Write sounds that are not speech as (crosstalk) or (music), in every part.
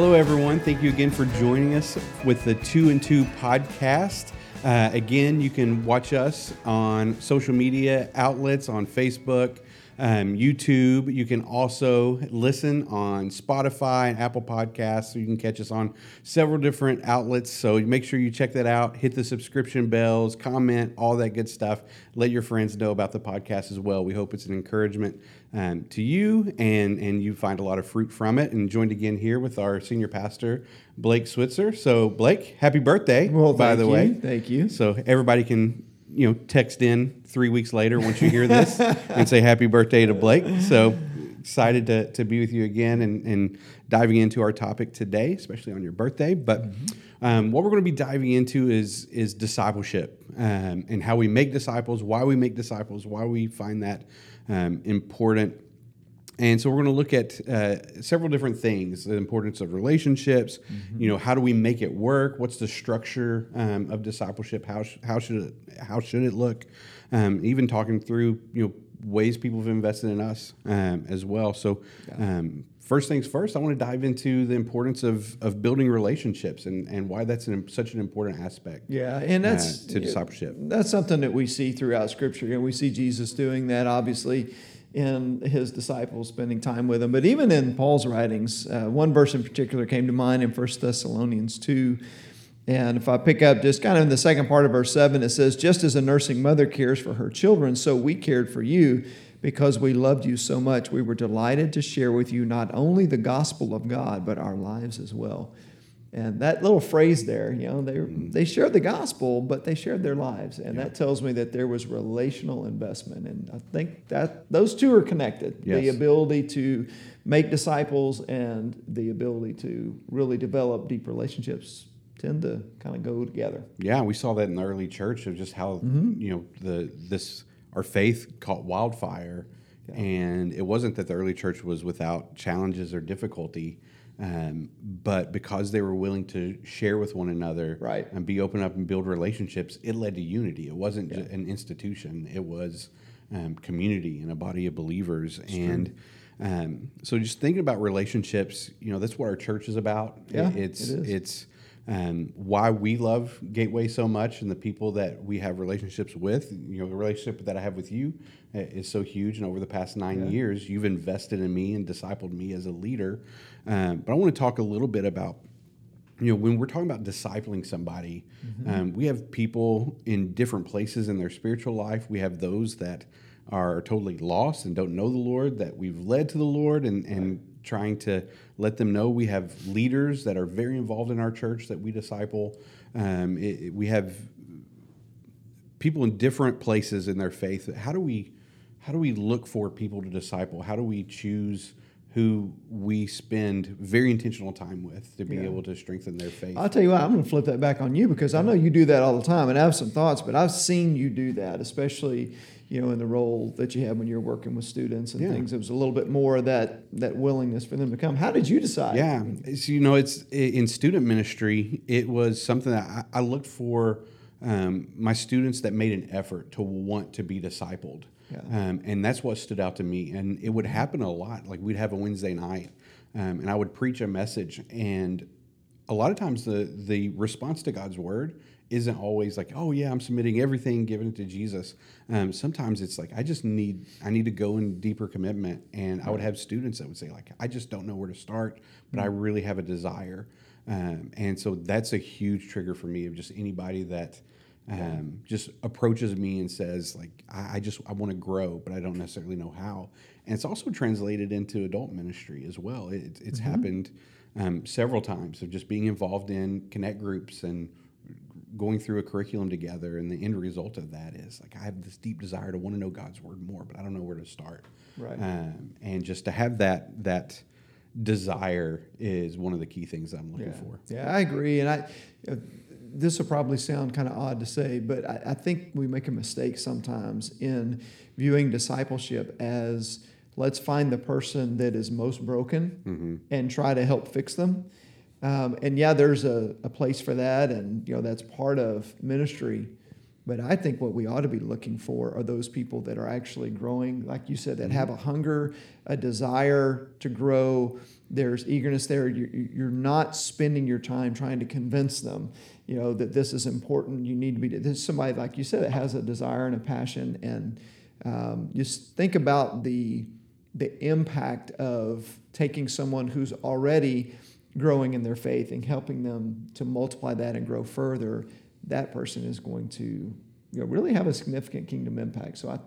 Hello, everyone. Thank you again for joining us with the Two and Two podcast. Uh, again, you can watch us on social media outlets on Facebook, um, YouTube. You can also listen on Spotify and Apple Podcasts. So you can catch us on several different outlets. So make sure you check that out. Hit the subscription bells, comment, all that good stuff. Let your friends know about the podcast as well. We hope it's an encouragement um, to you and, and you find a lot of fruit from it. And joined again here with our senior pastor, Blake Switzer. So, Blake, happy birthday, Well, by the you. way. Thank you. So everybody can, you know, text in three weeks later once you hear this (laughs) and say happy birthday to Blake. So excited to, to be with you again and, and diving into our topic today, especially on your birthday. But um, what we're going to be diving into is is discipleship um, and how we make disciples, why we make disciples, why we find that um, important. And so we're going to look at uh, several different things: the importance of relationships. You know, how do we make it work? What's the structure um, of discipleship? How sh- how should it how should it look? Um, even talking through you know ways people have invested in us um, as well. So. Um, First things first, I want to dive into the importance of, of building relationships and, and why that's an, such an important aspect Yeah, and uh, that's to discipleship. That's something that we see throughout Scripture, and we see Jesus doing that. Obviously, in his disciples, spending time with him. but even in Paul's writings, uh, one verse in particular came to mind in 1 Thessalonians two. And if I pick up just kind of in the second part of verse 7, it says, Just as a nursing mother cares for her children, so we cared for you because we loved you so much. We were delighted to share with you not only the gospel of God, but our lives as well. And that little phrase there, you know, they, mm-hmm. they shared the gospel, but they shared their lives. And that tells me that there was relational investment. And I think that those two are connected. The ability to make disciples and the ability to really develop deep relationships tend to kind of go together. Yeah, we saw that in the early church of just how mm-hmm. you know the this our faith caught wildfire, and it wasn't that the early church was without challenges or difficulty, um, but because they were willing to share with one another, Right. and be open up and build relationships, it led to unity. It wasn't ju- an institution; it was um, community and a body of believers, and. Um, so just thinking about relationships, you know, that's what our church is about. Yeah, it's it is. it's um, why we love Gateway so much and the people that we have relationships with. You know, the relationship that I have with you uh, is so huge. And over the past nine Yeah. years, you've invested in me and discipled me as a leader. Um, but I want to talk a little bit about you know, when we're talking about discipling somebody, um, we have people in different places in their spiritual life. We have those that are totally lost and don't know the Lord, that we've led to the Lord and, and trying to let them know. We have leaders that are very involved in our church that we disciple. Um, it, it- we have people in different places in their faith. How do we how do we look for people to disciple? How do we choose who we spend very intentional time with to be Yeah. able to strengthen their faith? I'll tell you what, I'm going to flip that back on you because I know you do that all the time, and I have some thoughts, but I've seen you do that, especially you know in the role that you have when you're working with students and Yeah. things. It was a little bit more of that that willingness for them to come. How did you decide? Yeah, it's, you know, it's in student ministry. It was something that I, I looked for um, my students that made an effort to want to be discipled, Yeah. um, and that's what stood out to me. And it would happen a lot. Like we'd have a Wednesday night, um, and I would preach a message, and a lot of times the the response to God's word isn't always like, oh yeah, I'm submitting everything, giving it to Jesus. Um, sometimes it's like I just need I need to go in deeper commitment, and I would have students that would say like, I just don't know where to start, but I really have a desire, um, and so that's a huge trigger for me of just anybody that. Um, just approaches me and says like I, I just I want to grow but I don't necessarily know how and it's also translated into adult ministry as well it, it's happened um, several times of just being involved in connect groups and going through a curriculum together and the end result of that is like i have this deep desire to want to know god's word more but i don't know where to start Right. um, and just to have that that desire is one of the key things i'm looking Yeah. for Yeah, I agree. And I, this will probably sound kind of odd to say, but I, I think we make a mistake sometimes in viewing discipleship as let's find the person that is most broken and try to help fix them. Um, and yeah, there's a, a place for that, and you know that's part of ministry. But I think what we ought to be looking for are those people that are actually growing, like you said, that have a hunger, a desire to grow. There's eagerness there. You're, you're not spending your time trying to convince them, you know, that this is important. You need to be. This is somebody like you said that has a desire and a passion, and um, just think about the the impact of taking someone who's already growing in their faith and helping them to multiply that and grow further that person is going to you know, really have a significant kingdom impact. So I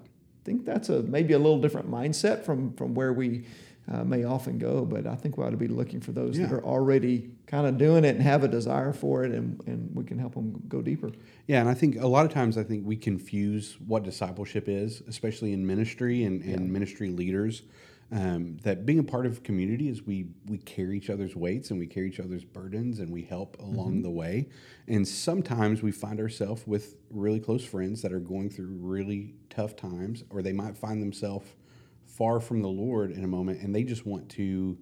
think that's a maybe a little different mindset from from where we uh, may often go. But I think we ought to be looking for those yeah. that are already kind of doing it and have a desire for it, and, and we can help them go deeper. Yeah, and I think a lot of times I think we confuse what discipleship is, especially in ministry and, and yeah. ministry leaders um, that being a part of community is we we carry each other's weights and we carry each other's burdens and we help along mm-hmm. the way. And sometimes we find ourselves with really close friends that are going through really tough times, or they might find themselves far from the Lord in a moment, and they just want to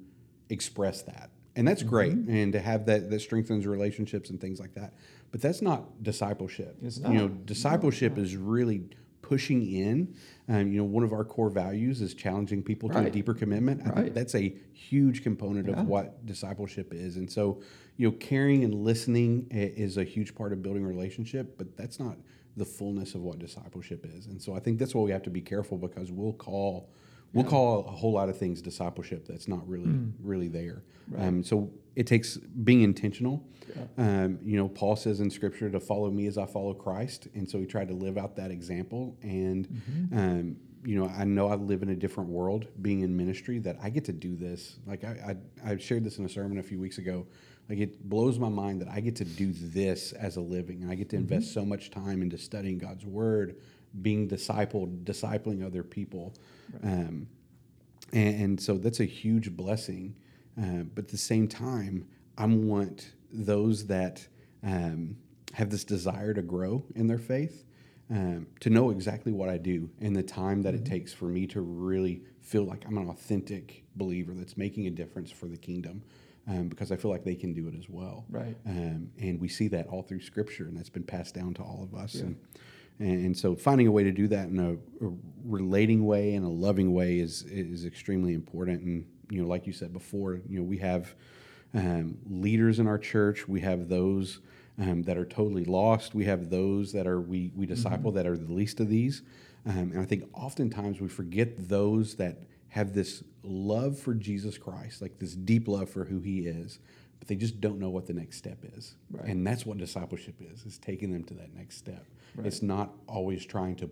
express that. And that's mm-hmm. great, and to have that that strengthens relationships and things like that. But that's not discipleship. It's not. You know, discipleship no, is really pushing in. Um, you know, one of our core values is challenging people right. to a deeper commitment. I right. think that's a huge component yeah. of what discipleship is. And so, you know, caring and listening is a huge part of building a relationship, but that's not the fullness of what discipleship is. And so I think that's why we have to be careful because we'll call we'll yeah. call a whole lot of things discipleship that's not really mm. really there. Right. Um, so it takes being intentional. Yeah. Um, you know, Paul says in Scripture to follow me as I follow Christ, and so he tried to live out that example. And mm-hmm. um, you know, I know I live in a different world, being in ministry, that I get to do this. Like I, I, I shared this in a sermon a few weeks ago. Like it blows my mind that I get to do this as a living, and I get to mm-hmm. invest so much time into studying God's Word, being discipled, discipling other people. Right. Um, and, and, so that's a huge blessing. Uh, but at the same time, I want those that um, have this desire to grow in their faith um, to know exactly what I do and the time that mm-hmm. it takes for me to really feel like I'm an authentic believer that's making a difference for the kingdom. Um, because I feel like they can do it as well. Right. Um, and we see that all through Scripture, and that's been passed down to all of us. Yeah. And, and so finding a way to do that in a, a, relating way and a loving way is is extremely important. And you know, like you said before, you know, we have um, leaders in our church. We have those um, that are totally lost. We have those that are we we disciple mm-hmm. that are the least of these. Um, and I think oftentimes we forget those that have this love for Jesus Christ, like this deep love for who He is, but they just don't know what the next step is. Right. And that's what discipleship is: is taking them to that next step. Right. It's not always trying to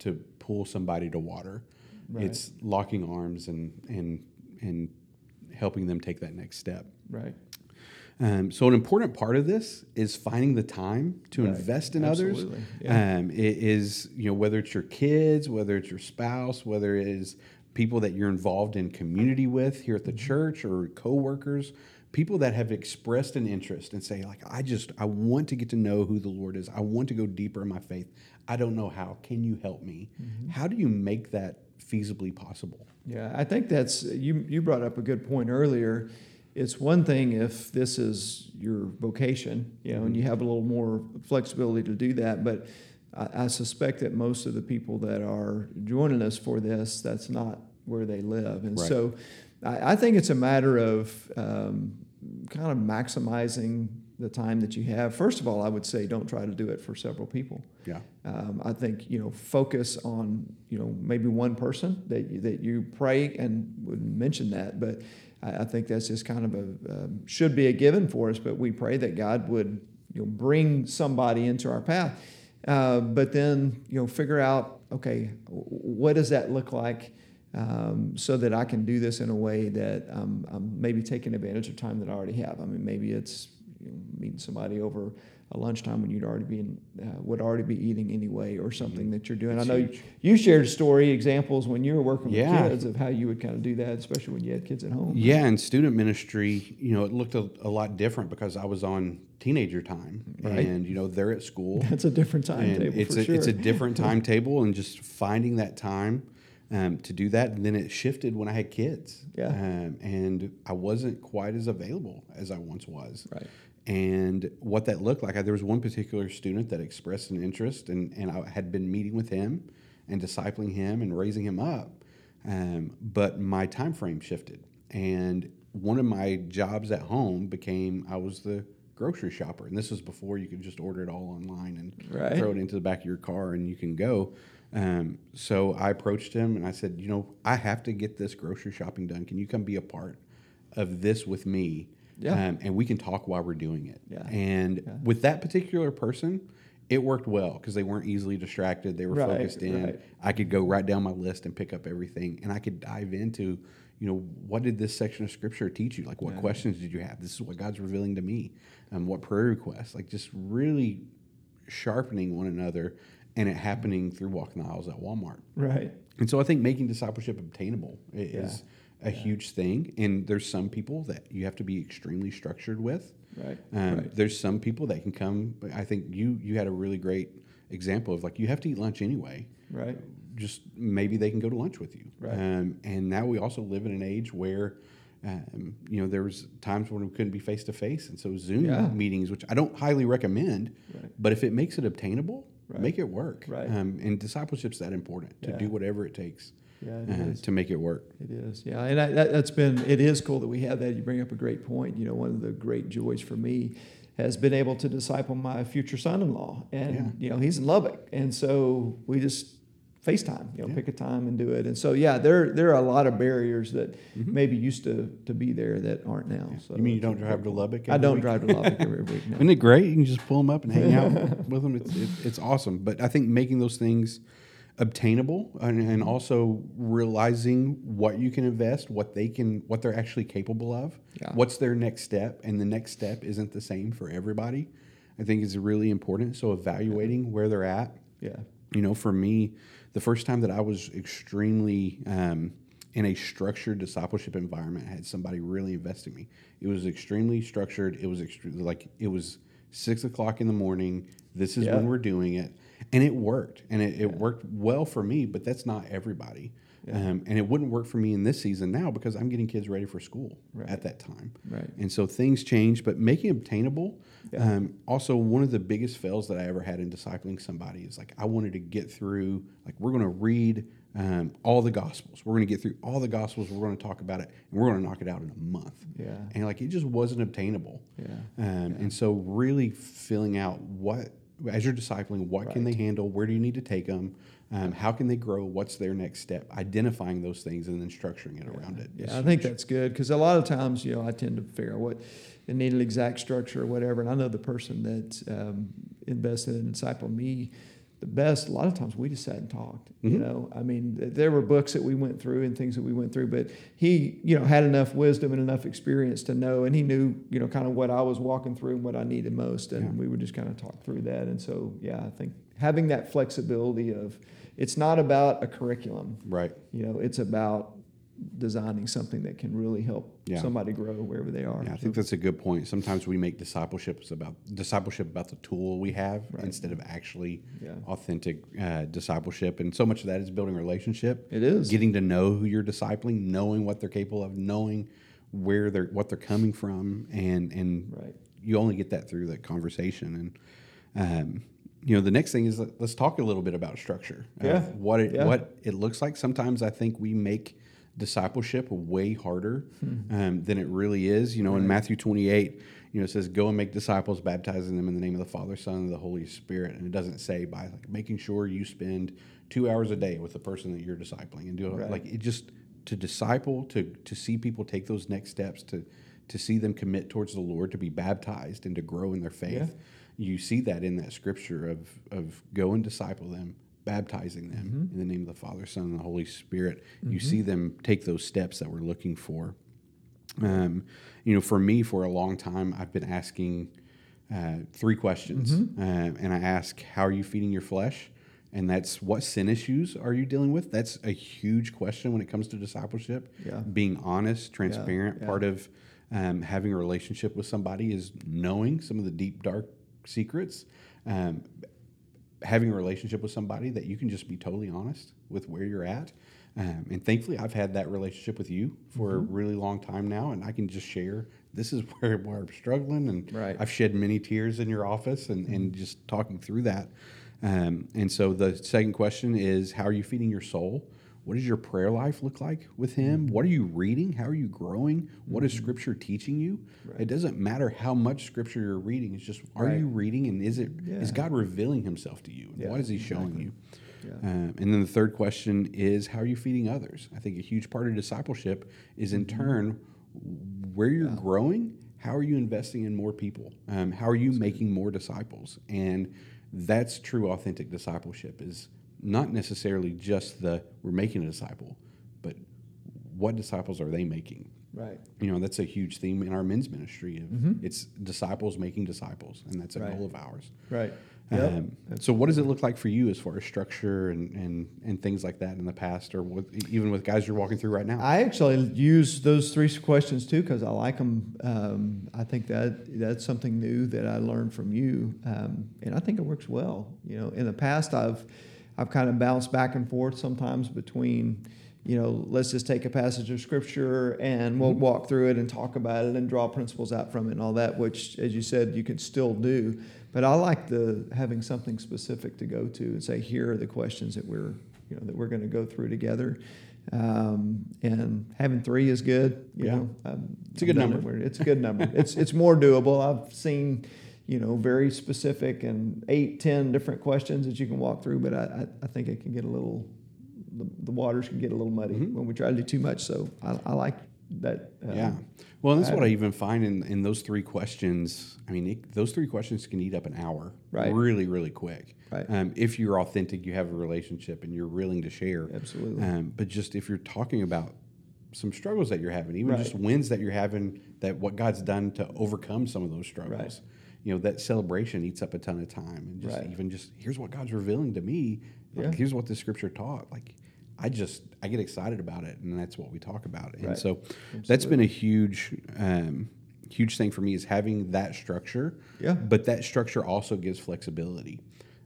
to pull somebody to water. Right. It's locking arms and and and helping them take that next step. Right. Um, so an important part of this is finding the time to right. invest in Absolutely. others. Yeah. Um, it is you know whether it's your kids, whether it's your spouse, whether it is people that you're involved in community with here at the mm-hmm. church or coworkers, people that have expressed an interest and say like I just I want to get to know who the Lord is. I want to go deeper in my faith. I don't know how. Can you help me? Mm-hmm. How do you make that feasibly possible? Yeah, I think that's you you brought up a good point earlier it's one thing if this is your vocation, you know, and you have a little more flexibility to do that. But I, I, suspect that most of the people that are joining us for this, that's not where they live. And right. so I, I, think it's a matter of um, kind of maximizing the time that you have. First of all, I would say don't try to do it for several people. Yeah. Um, I think you know focus on you know maybe one person that you, that you pray and would mention that, but I, I think that's just kind of a uh, should be a given for us. But we pray that God would you know bring somebody into our path. Uh, but then you know figure out okay what does that look like um, so that I can do this in a way that um, I'm maybe taking advantage of time that I already have. I mean maybe it's you know, meeting somebody over a lunchtime when you'd already be in, uh, would already be eating anyway, or something mm-hmm. that you're doing. That's I know huge. you shared story examples when you were working yeah. with kids of how you would kind of do that, especially when you had kids at home. Yeah, and student ministry, you know, it looked a, a lot different because I was on teenager time, right. and you know they're at school. (laughs) That's a different timetable. It's a sure. it's a different (laughs) timetable, and just finding that time. Um, to do that. And then it shifted when I had kids. Yeah. Um, and I wasn't quite as available as I once was. Right And what that looked like, I, there was one particular student that expressed an interest, and, and I had been meeting with him and discipling him and raising him up. Um, but my time frame shifted. And one of my jobs at home became I was the grocery shopper. And this was before you could just order it all online and Right. throw it into the back of your car and you can go. Um, so I approached him and I said, you know, I have to get this grocery shopping done. Can you come be a part of this with me? Yeah. Um, and we can talk while we're doing it. Yeah. And Yeah. with that particular person, it worked well because they weren't easily distracted. They were Right, focused in. right. I could go right down my list and pick up everything, and I could dive into, you know, what did this section of scripture teach you? Like, what Yeah. questions did you have? This is what God's revealing to me. Um, what prayer requests? Like, just really sharpening one another, and it happening through walking the aisles at Walmart. Right. And so I think making discipleship obtainable is Yeah. a huge thing. And there's some people that you have to be extremely structured with. Right. Um, right. There's some people that can come. I think you you had a really great example of like you have to eat lunch anyway. Right. Just maybe they can go to lunch with you. Right. Um, and now we also live in an age where. Um, you know, there was times when we couldn't be face to face, and so Zoom Yeah. meetings, which I don't highly recommend, Right. but if it makes it obtainable, Right. make it work. Right. Um, and discipleship's that important to Yeah. do whatever it takes Yeah, it uh, to make it work. It is, yeah, and I, that, that's been. It is cool that we have that. You bring up a great point. You know, one of the great joys for me has been able to disciple my future son-in-law, and Yeah. you know he's in Lubbock, and so we just FaceTime. You know, Yeah. pick a time and do it. And so yeah, there there are a lot of barriers that Mhm. maybe used to to be there that aren't now. So you mean you don't drive to. Lubbock? I don't week? drive to Lubbock every (laughs) week. No. Isn't it great? You can just pull them up and hang out (laughs) with them. It's, it's, it's awesome. But I think making those things obtainable and, and also realizing what you can invest, what they can, what they're actually capable of, Yeah. what's their next step, and the next step isn't the same for everybody. I think is really important. So evaluating where they're at, Yeah. you know, for me, the first time that I was extremely um, in a structured discipleship environment, I had somebody really invest in me. It was extremely structured. It was extre- like it was six o'clock in the morning. This is Yeah. when we're doing it, and it worked, and it, it worked well for me. But that's not everybody. Um, and it wouldn't work for me in this season now because I'm getting kids ready for school Right. at that time. Right. And so things change, but making it obtainable. Yeah. Um, also, one of the biggest fails that I ever had in discipling somebody is like I wanted to get through, like we're going to read um, all the Gospels. We're going to get through all the Gospels. We're going to talk about it, and we're going to knock it out in a month. Yeah. And like it just wasn't obtainable. Yeah. Um, And so, really filling out what, as you're discipling, what can they handle? Where do you need to take them? Um, how can they grow? What's their next step? Identifying those things and then structuring it around it. Yeah, I think that's good because a lot of times, you know, I tend to figure out what it need an exact structure or whatever. And I know the person that um, invested and discipled me the best. A lot of times we just sat and talked. You Mhm. know, I mean, th- there were books that we went through and things that we went through, but he, you know, had enough wisdom and enough experience to know, and he knew, you know, kind of what I was walking through and what I needed most, and Yeah. we would just kind of talk through that. And so, yeah, I think having that flexibility of it's not about a curriculum right. you know it's about designing something that can really help Yeah. somebody grow wherever they are Yeah, I think that's a good point. Sometimes we make discipleship about discipleship about the tool we have Right. instead of actually Yeah. authentic uh, discipleship. And so much of that is building relationship. It is. getting to know who you're discipling, knowing what they're capable of, knowing where they're what they're coming from, and and Right. you only get that through that conversation. And um, you know, the next thing is let- let's talk a little bit about structure. of Yeah. what it Yeah. what it looks like. Sometimes I think we make discipleship way harder um, than it really is. You know, in Hmm. Matthew 28, you know, it says, "Go and make disciples, baptizing them in the name of the Father, Son, and the Holy Spirit." And it doesn't say by like making sure you spend two hours a day with the person that you're discipling and do Right. like it just to disciple, to to see people take those next steps, to to see them commit towards the Lord, to be baptized, and to grow in their faith. You see that in that scripture of of go and disciple them, baptizing them Mm-hmm. in the name of the Father, Son, and the Holy Spirit. You see them take those steps that we're looking for. Um, you know, for me, for a long time, I've been asking uh, three questions, Mm-hmm. Um and I ask, "How are you feeding your flesh?" And that's what sin issues are you dealing with? That's a huge question when it comes to discipleship. Yeah. Being honest, transparent. yeah. Part of um, having a relationship with somebody is knowing some of the deep, dark secrets. Um, having a relationship with somebody that you can just be totally honest with where you're at. Um, and thankfully, I've had that relationship with you for Mm-hmm. a really long time now, and I can just share this is (laughs) where, where I'm struggling, and Right. I've shed many tears in your office, and, and just talking through that. Um, and so the second question is, how are you feeding your soul? What does your prayer life look like with Him? What are you reading? How are you growing? What is Scripture teaching you? It doesn't matter how much Scripture you're reading. It's just, are Right. you reading, and is it is Yeah. God revealing Himself to you? And Yeah, what is He showing you? Yeah. Um, and then the third question is how are you feeding others? I think a huge part of discipleship is in Mm-hmm. turn where you're growing. How are you investing in more people? Um, how are you making more disciples? And that's true authentic discipleship is not necessarily just the we're making a disciple, but what disciples are they making? Right. You know, that's a huge theme in our men's ministry. Of It's disciples making disciples, and that's a Mm-hmm. Right. goal of ours. Right. Yep. Um, so, what does it look like for you as far as structure and, and, and things like that in the past, or even with guys you're walking through right now? I actually use those three questions too because I like them. Um, I think that that's something new that I learned from you, um, and I think it works well. You know, in the past, I've I've kind of bounced back and forth sometimes between, you know, let's just take a passage of scripture and we'll walk through it and talk about it and draw principles out from it and all that, which, as you said, you can still do. But I like the having something specific to go to and say, here are the questions that we're, you know, that we're going to go through together. Um, and having three is good. You Yeah. know, um, It's a good number. it It's a good number. it's it's more doable. I've seen, you know, very specific and eight, ten different questions that you can walk through. But I, I, I think it can get a little, the, the waters can get a little muddy Mm-hmm. when we try to do too much. So I, I like that. uh, yeah. Well, that's what I I- even find in, in those three questions. I mean, it, those three questions can eat up an hour Right. really, really quick. Right. Um, if you're authentic, you have a relationship, and you're willing to share. Absolutely. Um, but just if you're talking about some struggles that you're having, even Right. just wins that you're having, that what God's done to overcome some of those struggles. You know, that celebration eats up a ton of time. And just Right. even just here's what God's revealing to me. Like, Yeah. here's what the scripture taught. Like I just I get excited about it and that's what we talk about. And Right. so that's been a huge um, huge thing for me is having that structure. Yeah. But that structure also gives flexibility.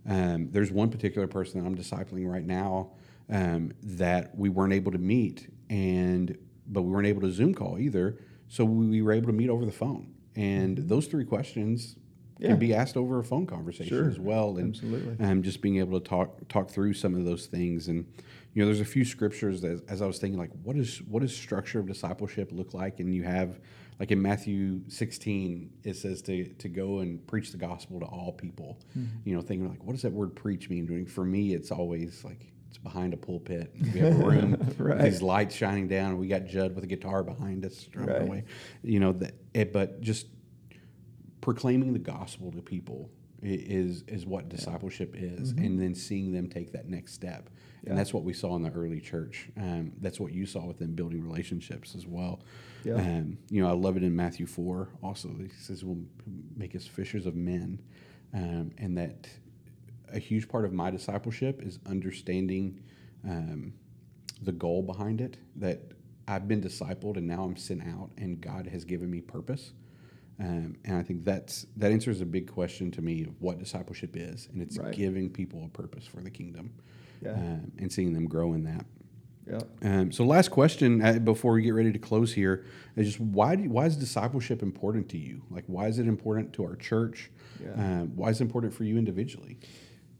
Um, there's one particular person that I'm discipling right now um, that we weren't able to meet, and but we weren't able to Zoom call either. So we were able to meet over the phone, and those three questions Yeah. can be asked over a phone conversation Sure. as well, and Absolutely. um, just being able to talk talk through some of those things. And you know, there's a few scriptures that, as I was thinking, like, what is what does structure of discipleship look like? And you have, like in Matthew 16, it says to to go and preach the gospel to all people. Mm-hmm. You know, thinking like, what does that word preach mean? Doing for me, it's always like it's behind a pulpit. We have a (laughs) room Right. with these lights shining down, and we got Judd with a guitar behind us Right. away. You know, that it, but just proclaiming the gospel to people is is what discipleship is, and then seeing them take that next step. Mm-hmm. Yeah. And that's what we saw in the early church. Um, that's what you saw with them building relationships as well. Yeah. Um, you know, I love it in Matthew four. Also, he says, "We'll make us fishers of men," um, and that a huge part of my discipleship is understanding um, the goal behind it. That I've been discipled and now I'm sent out, and God has given me purpose. Um, and I think that's that answers a big question to me of what discipleship is, and it's Right. giving people a purpose for the kingdom, Yeah. um, and seeing them grow in that. Yeah. Um, so, last question uh, before we get ready to close here is just why do, why is discipleship important to you? Like, why is it important to our church? Yeah. Um, why is it important for you individually?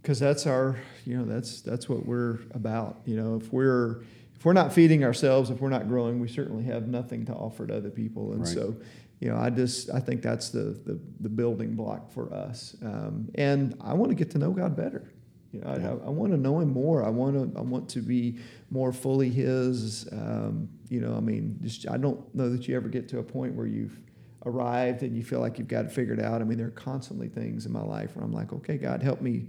because that's our you know that's that's what we're about you know if we're if we're not feeding ourselves if we're not growing we certainly have nothing to offer to other people and Right. so you know i just i think that's the the, the building block for us um, and i want to get to know god better you know, Yeah. I, I want to know him more. I want to. I want to be more fully his. Um, you know, I mean, just I don't know that you ever get to a point where you've arrived and you feel like you've got it figured out. I mean, there are constantly things in my life where I'm like, okay, God, help me,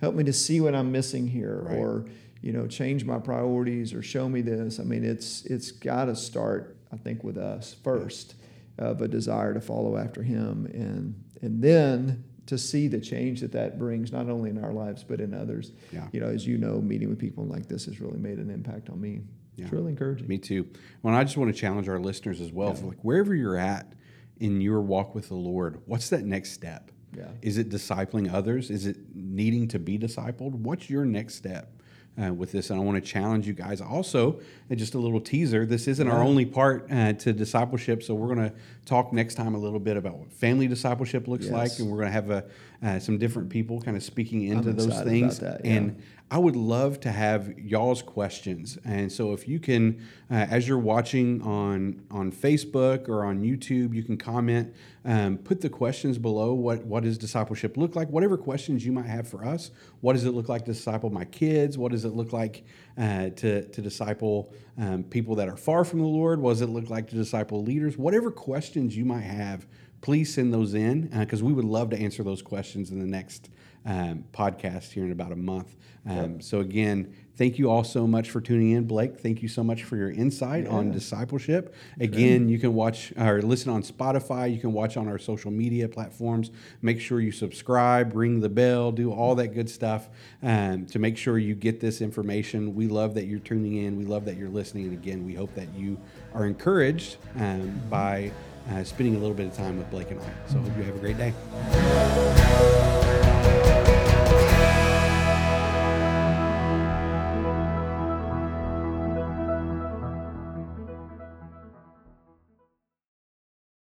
help me to see what I'm missing here, Right. or you know, change my priorities, or show me this. I mean, it's it's got to start, I think, with us first, of a desire to follow after Him, and and then to see the change that that brings, not only in our lives but in others. Yeah. You know, as you know, meeting with people like this has really made an impact on me. Yeah. It's really encouraging. Me too. Well, I just want to challenge our listeners as well. For like wherever you're at in your walk with the Lord, what's that next step? Yeah. Is it discipling others? Is it needing to be discipled? What's your next step? Uh, with this, and I want to challenge you guys. Also, and just a little teaser: this isn't our only part uh, to discipleship, so we're going to talk next time a little bit about what family discipleship looks Yes. like, and we're going to have a, uh, some different people kind of speaking into those things. that, yeah. And I would love to have y'all's questions, and so if you can, uh, as you're watching on on Facebook or on YouTube, you can comment, um, put the questions below. What what does discipleship look like? Whatever questions you might have for us. What does it look like to disciple my kids? What does it look like uh, to to disciple um, people that are far from the Lord? What does it look like to disciple leaders? Whatever questions you might have, please send those in because we would love to answer those questions in the next um, podcast here in about a month. Um, so again, thank you all so much for tuning in, Blake. Thank you so much for your insight on discipleship. Again, you can watch or listen on Spotify. You can watch on our social media platforms. Make sure you subscribe, ring the bell, do all that good stuff um, to make sure you get this information. We love that you're tuning in. We love that you're listening. And again, we hope that you are encouraged um, by uh, spending a little bit of time with Blake and I. So hope you have a great day.